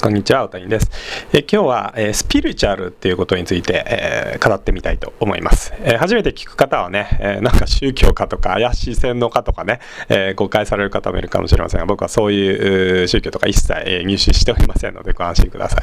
こんにちは、おたにです。え今日は、えスピリチュアルっていうことについて、え語ってみたいと思います。え初めて聞く方はね、えなんか宗教家とか怪しい洗脳家とかね、え誤解される方もいるかもしれませんが、僕はそういう宗教とか一切、入手しておりませんのでご安心くださ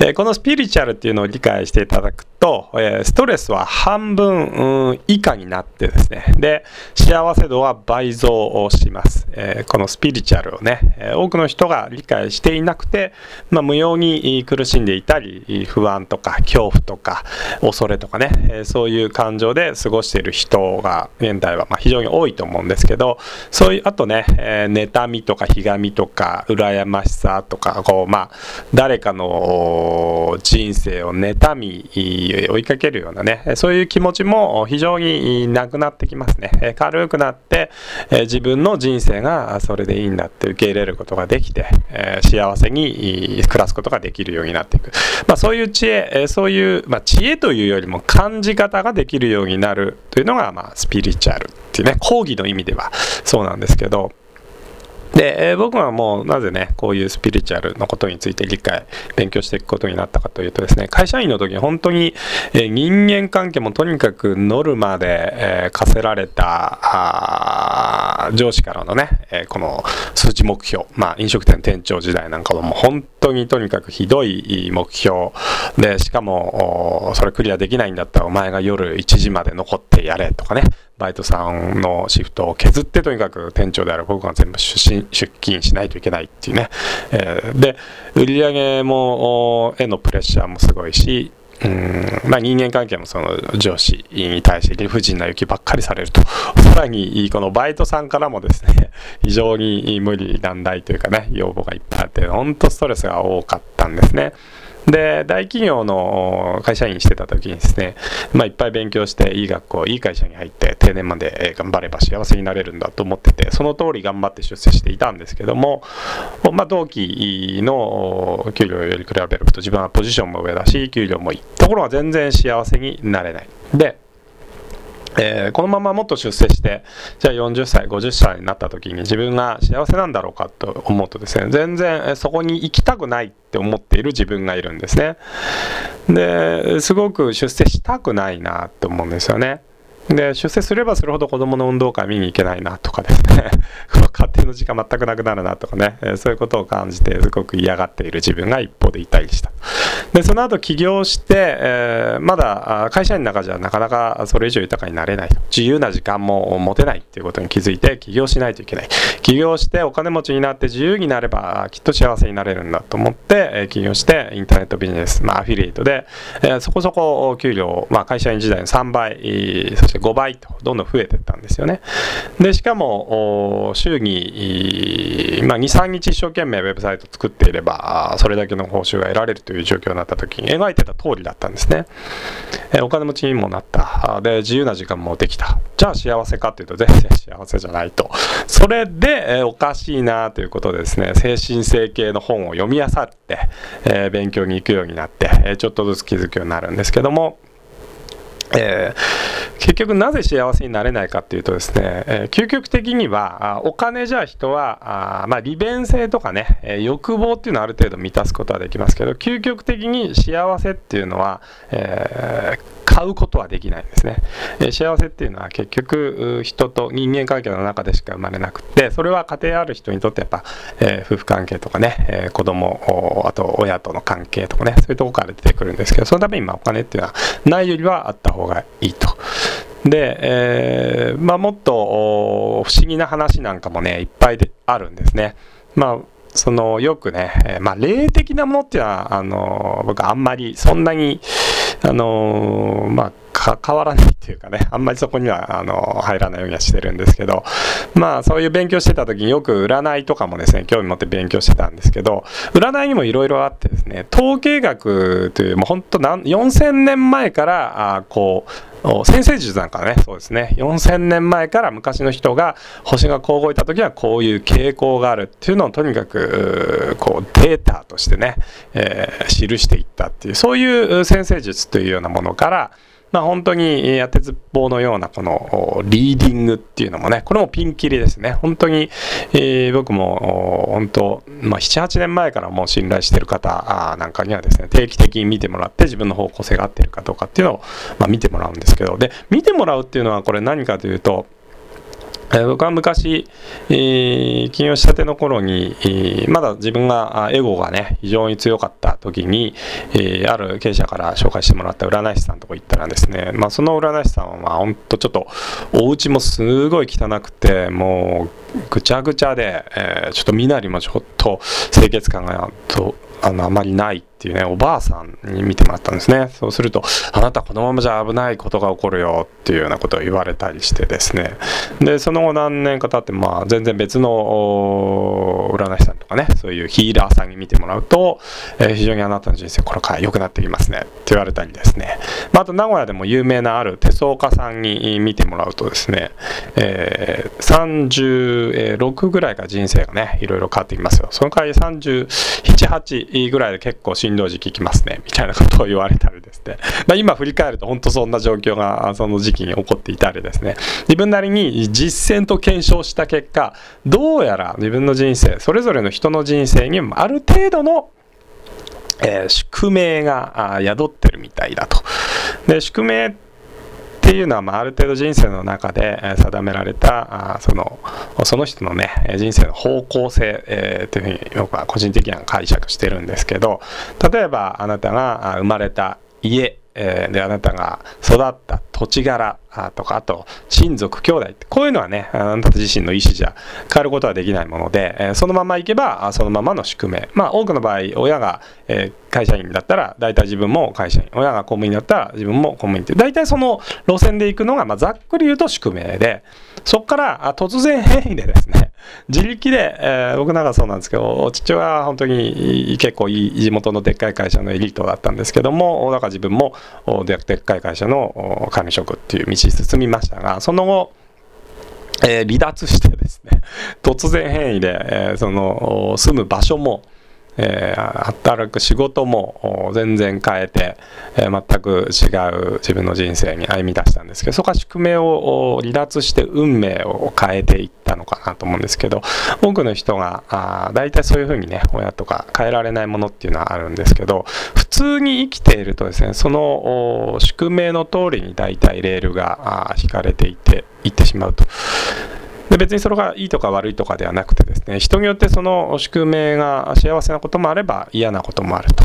い。えこのスピリチュアルっていうのを理解していただくと、えストレスは半分以下になってですね、で、幸せ度は倍増します。えこのスピリチュアルをね、え多くの人が理解していなくて、まあ、無用に苦しんでいたり不安とか恐怖とか恐れとかねえそういう感情で過ごしている人が現代はま非常に多いと思うんですけどそういうあとねえ妬みとかひがみとか羨ましさとかこうまあ誰かの人生を妬み追いかけるようなねそういう気持ちも非常になくなってきますね。軽くなって自分の人生がそれでいいんだって受け入れることができて幸せに暮らすことができるようになっていく、まあ、そういう知恵えそういう、まあ、知恵というよりも感じ方ができるようになるというのが、まあ、スピリチュアルっていうね講義の意味ではそうなんですけど。で、えー、僕はもうなぜねこういうスピリチュアルのことについて理解勉強していくことになったかというとですね会社員の時に本当に、えー、人間関係もとにかくノルマで、えー、課せられた上司からのね、えこの数値目標まあ飲食店店長時代なんかもも本当にとにかくひどい目標でしかもそれクリアできないんだったらお前が夜1時まで残ってやれとかねバイトさんのシフトを削ってとにかく店長である僕が全部出勤しないといけないっていうね、えー、で売り上げもへのプレッシャーもすごいしうんまあ、人間関係もその上司に対して理不尽な雪ばっかりされると さらにこのバイトさんからもですね 非常に無理難題というかね要望がいっぱいあって本当ストレスが多かったんですね。で大企業の会社員してた時にですね、まあ、いっぱい勉強していい学校いい会社に入って定年まで頑張れば幸せになれるんだと思っててその通り頑張って出世していたんですけども、まあ、同期の給料より比べると自分はポジションも上だし給料もいい。ところが全然幸せになれない。でえー、このままもっと出世してじゃあ40歳50歳になった時に自分が幸せなんだろうかと思うとですね全然そこに行きたくないって思っている自分がいるんですね。ですごく出世したくないなって思うんですよね。で出世すればするほど子供の運動会見に行けないなとかですね。家庭の時間全くなくなるなとかね、えそういうことを感じてすごく嫌がっている自分が一方でいたりした。でその後起業して、えー、まだ会社員の中じゃなかなかそれ以上豊かになれないと。自由な時間も持てないっていうことに気づいて起業しないといけない。起業してお金持ちになって自由になればきっと幸せになれるんだと思って、え起業してインターネットビジネス、まあ、アフィリエイトで、えそこそこ給料、まあ、会社員時代の3倍そして5倍とどんどん増えていったんですよね。でしかも週に、まあ、23日一生懸命ウェブサイト作っていればそれだけの報酬が得られるという状況になった時に描いてた通りだったんですね、えお金持ちにもなった。で自由な時間もできた。じゃあ幸せかっていうと全然幸せじゃないと。それで、えおかしいなということでですね精神性系の本を読み漁って、え勉強に行くようになって、えちょっとずつ気づくようになるんですけどもえー、結局なぜ幸せになれないかっていうとですね、えー、究極的にはお金じゃ人はあ、まあ、利便性とかね、えー、欲望っていうのはある程度満たすことはできますけど究極的に幸せっていうのは、えー買うことはできないんですね、え幸せっていうのは結局人と人間関係の中でしか生まれなくてそれは家庭ある人にとってやっぱ、えー、夫婦関係とかね、えー、子供あと親との関係とかねそういうとこから出てくるんですけどそのためにまあお金っていうのはないよりはあった方がいいと。で、えー、まあ、もっと不思議な話なんかもねいっぱいであるんですね。まあそのよくね、え、まあ、霊的なものっていうのはあの僕あんまりそんなにあのまあ変わらないっていうかねあんまりそこにはあの入らないようにはしてるんですけどまあそういう勉強してた時によく占いとかもですね興味持って勉強してたんですけど占いにもいろいろあってですね統計学というもう本当4000年前からあこう先生術なんかねそうですね4000年前から昔の人が星がこう動いた時はこういう傾向があるっていうのをとにかくデータとしてね、えー、記していったっていうそういう先生術というようなものからまあ、本当に当てずっぽうのようなこのリーディングっていうのもねこれもピンキリですね。本当に、えー、僕も本当、まあ、78年前からもう信頼してる方なんかにはですね定期的に見てもらって自分の方向性が合ってるかどうかっていうのを、まあ、見てもらうんですけど。で見てもらうっていうのはこれ何かというとえ僕は昔、えー、起業したての頃に、え、まだ自分がエゴがね非常に強かった時に、え、ある経営者から紹介してもらった占い師さんのとこ行ったらですね、まあ、その占い師さんは本当ちょっとお家もすごい汚くてもうぐちゃぐちゃで、えちょっと身なりもちょっと清潔感がとあのあまりない。っていうねおばあさんに見てもらったんですね。そうするとあなたこのままじゃ危ないことが起こるよっていうようなことを言われたりしてですね。でその後何年か経ってまあ全然別の占い師さんとかねそういうヒーラーさんに見てもらうと、えー、非常にあなたの人生これから良くなってきますねって言われたりですね、まあ、あと名古屋でも有名なある手相家さんに見てもらうとですね、えー、36ぐらいから人生がねいろいろ変わってきますよ。その代わり378ぐらいで結構しんどい時期きますね。みたいなことを言われたりですね、まあ、今振り返ると本当そんな状況がその時期に起こっていたりですね。自分なりに実践と検証した結果どうやら自分の人生それぞれの人の人生にある程度のえー、宿命が宿ってるみたいだと。で宿命ってていうのは、まあ、ある程度人生の中で定められたあそのその人のね人生の方向性、えー、というふうに僕は個人的には解釈してるんですけど例えばあなたが生まれた家えー、であなたが育った土地柄とかあと親族兄弟こういうのはねあなた自身の意思じゃ変えることはできないもので、えー、そのままいけばそのままの宿命。まあ多くの場合親が、えー、会社員だったら大体自分も会社員。親が公務員だったら自分も公務員って大体その路線で行くのが、まあ、ざっくり言うと宿命でそこから突然変異でですね自力で、えー、僕なんかそうなんですけど父親は本当に結構いい地元のでっかい会社のエリートだったんですけどもだから自分もでっかい会社の管理職っていう道に進みましたがその後えー、離脱してですね突然変異で、えー、その住む場所もえー、働く仕事も全然変えて、えー、全く違う自分の人生に歩み出したんですけどそこは宿命を離脱して運命を変えていったのかなと思うんですけど多くの人があ大体そういうふうにね親とか変えられないものっていうのはあるんですけど普通に生きているとですねその宿命の通りに大体レールが引かれていていってしまうと。で別にそれがいいとか悪いとかではなくてですね人によってその宿命が幸せなこともあれば嫌なこともあると。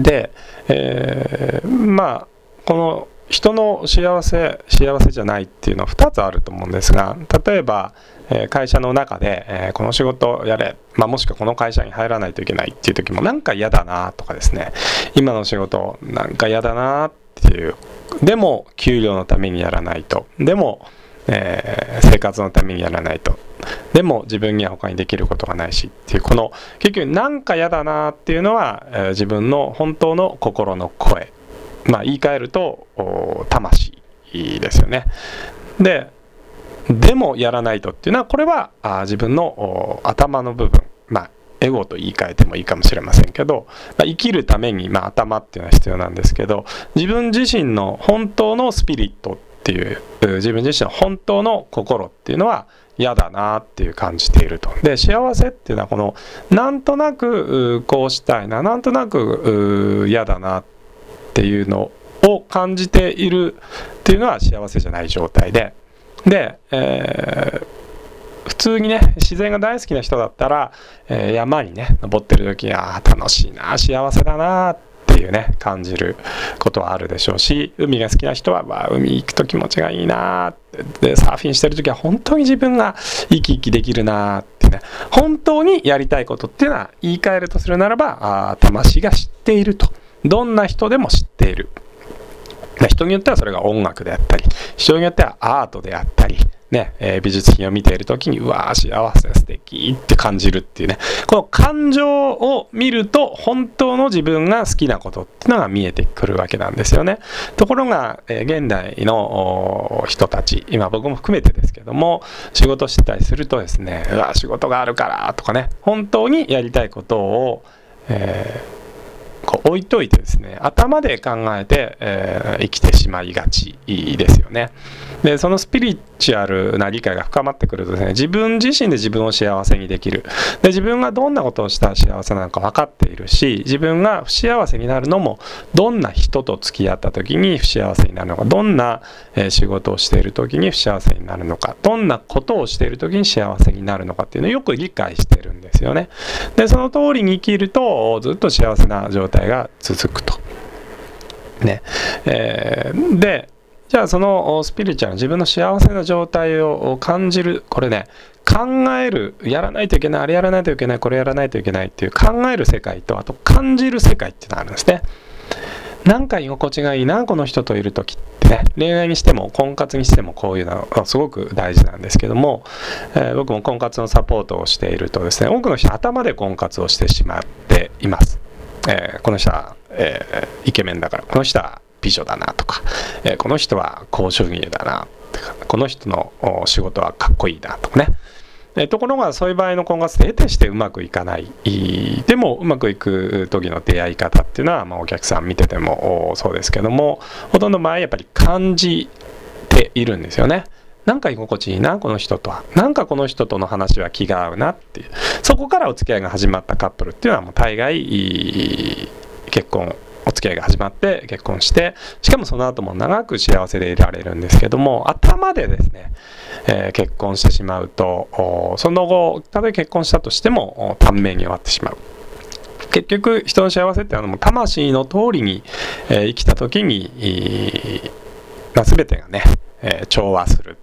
で、えー、まあこの人の幸せ幸せじゃないっていうのは2つあると思うんですが例えば、え会社の中で、えこの仕事やれ、まあ、もしくはこの会社に入らないといけないっていう時もなんか嫌だなとかですね今の仕事なんか嫌だなっていうでも給料のためにやらないとでもえー、生活のためにやらないと。でも自分には他にできることがないし。っていうこの結局なんか嫌だなっていうのは、えー、自分の本当の心の声。まあ言い換えると魂ですよね。ででもやらないとっていうのはこれはあ自分の頭の部分。まあエゴと言い換えてもいいかもしれませんけど、まあ、生きるために、まあ、頭っていうのは必要なんですけど自分自身の本当のスピリットっていう自分自身の本当の心っていうのは嫌だなっていう感じていると。で幸せっていうのはこのなんとなくこうしたいななんとなく嫌だなっていうのを感じているっていうのは幸せじゃない状態でで、えー、普通にね自然が大好きな人だったら、えー、山にね登ってる時にああ楽しいな幸せだなっいうね感じることはあるでしょうし海が好きな人は、まあ、海行くと気持ちがいいなでサーフィンしてる時は本当に自分が生き生きできるなってね。本当にやりたいことっていうのは言い換えるとするならばあ魂が知っていると。どんな人でも知っている。人によってはそれが音楽であったり人によってはアートであったりね、えー、美術品を見ている時にうわー幸せ素敵って感じるっていうね。この感情を見ると本当の自分が好きなことっていうのが見えてくるわけなんですよね。ところが、えー、現代の人たち今僕も含めてですけども仕事してたりするとですねうわ仕事があるからとかね本当にやりたいことを、えーこう置いといてですね頭で考えて、えー、生きてしまいがちですよね。でそのスピリチュアルな理解が深まってくるとですね自分自身で自分を幸せにできるで自分がどんなことをしたら幸せなのか分かっているし自分が不幸せになるのもどんな人と付き合った時に不幸せになるのかどんな、え、仕事をしている時に不幸せになるのかどんなことをしている時に幸せになるのかっていうのをよく理解してるんですよね。でその通りに生きるとずっと幸せな状態が続くと。ねえー、でじゃあそのスピリチュアル自分の幸せな状態を感じるこれね考えるやらないといけないあれやらないといけないこれやらないといけないっていう考える世界とあと感じる世界っていうのがあるんですね。なんか居心地がいいなこの人といる時ってね恋愛にしても婚活にしてもこういうのはすごく大事なんですけども、えー、僕も婚活のサポートをしているとですね多くの人頭で婚活をしてしまっています。えー、この人は、えー、イケメンだからこの人は美女だなとか、えー、この人は高収入だなとかこの人の仕事はかっこいいなとかねえところがそういう場合の婚活って得てしてうまくいかないでもうまくいく時の出会い方っていうのは、まあ、お客さん見ててもそうですけどもほとんどの場合やっぱり感じているんですよね。なんか居心地いいなこの人とは。なんかこの人との話は気が合うなっていう。そこからお付き合いが始まったカップルっていうのはもう大概結婚お付き合いが始まって結婚してしかもその後も長く幸せでいられるんですけども頭でですね、えー、結婚してしまうとその後たとえ結婚したとしても短命に終わってしまう。結局人の幸せっていうのも魂の通りに、えー、生きた時に、まあ、全てがね、え、調和する。